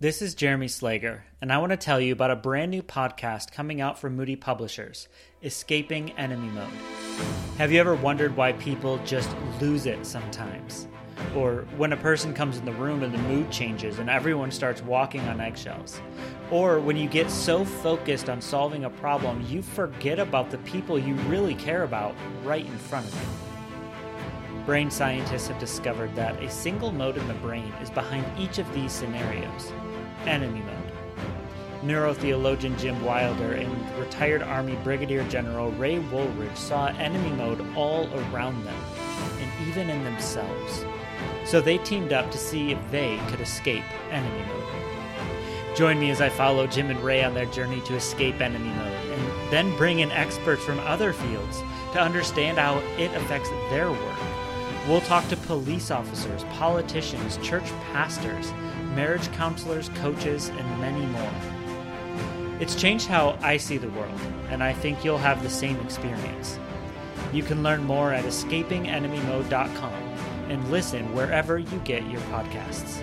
This is Jeremy Slager, and I want to tell you about a brand new podcast coming out from Moody Publishers Escaping Enemy Mode. Have you ever wondered why people just lose it sometimes? Or when a person comes in the room and the mood changes and everyone starts walking on eggshells? Or when you get so focused on solving a problem, you forget about the people you really care about right in front of you? Brain scientists have discovered that a single node in the brain is behind each of these scenarios enemy mode. Neurotheologian Jim Wilder and retired Army Brigadier General Ray Woolridge saw enemy mode all around them, and even in themselves. So they teamed up to see if they could escape enemy mode. Join me as I follow Jim and Ray on their journey to escape enemy mode, and then bring in experts from other fields to understand how it affects their work. We'll talk to police officers, politicians, church pastors, marriage counselors, coaches, and many more. It's changed how I see the world, and I think you'll have the same experience. You can learn more at escapingenemymode.com and listen wherever you get your podcasts.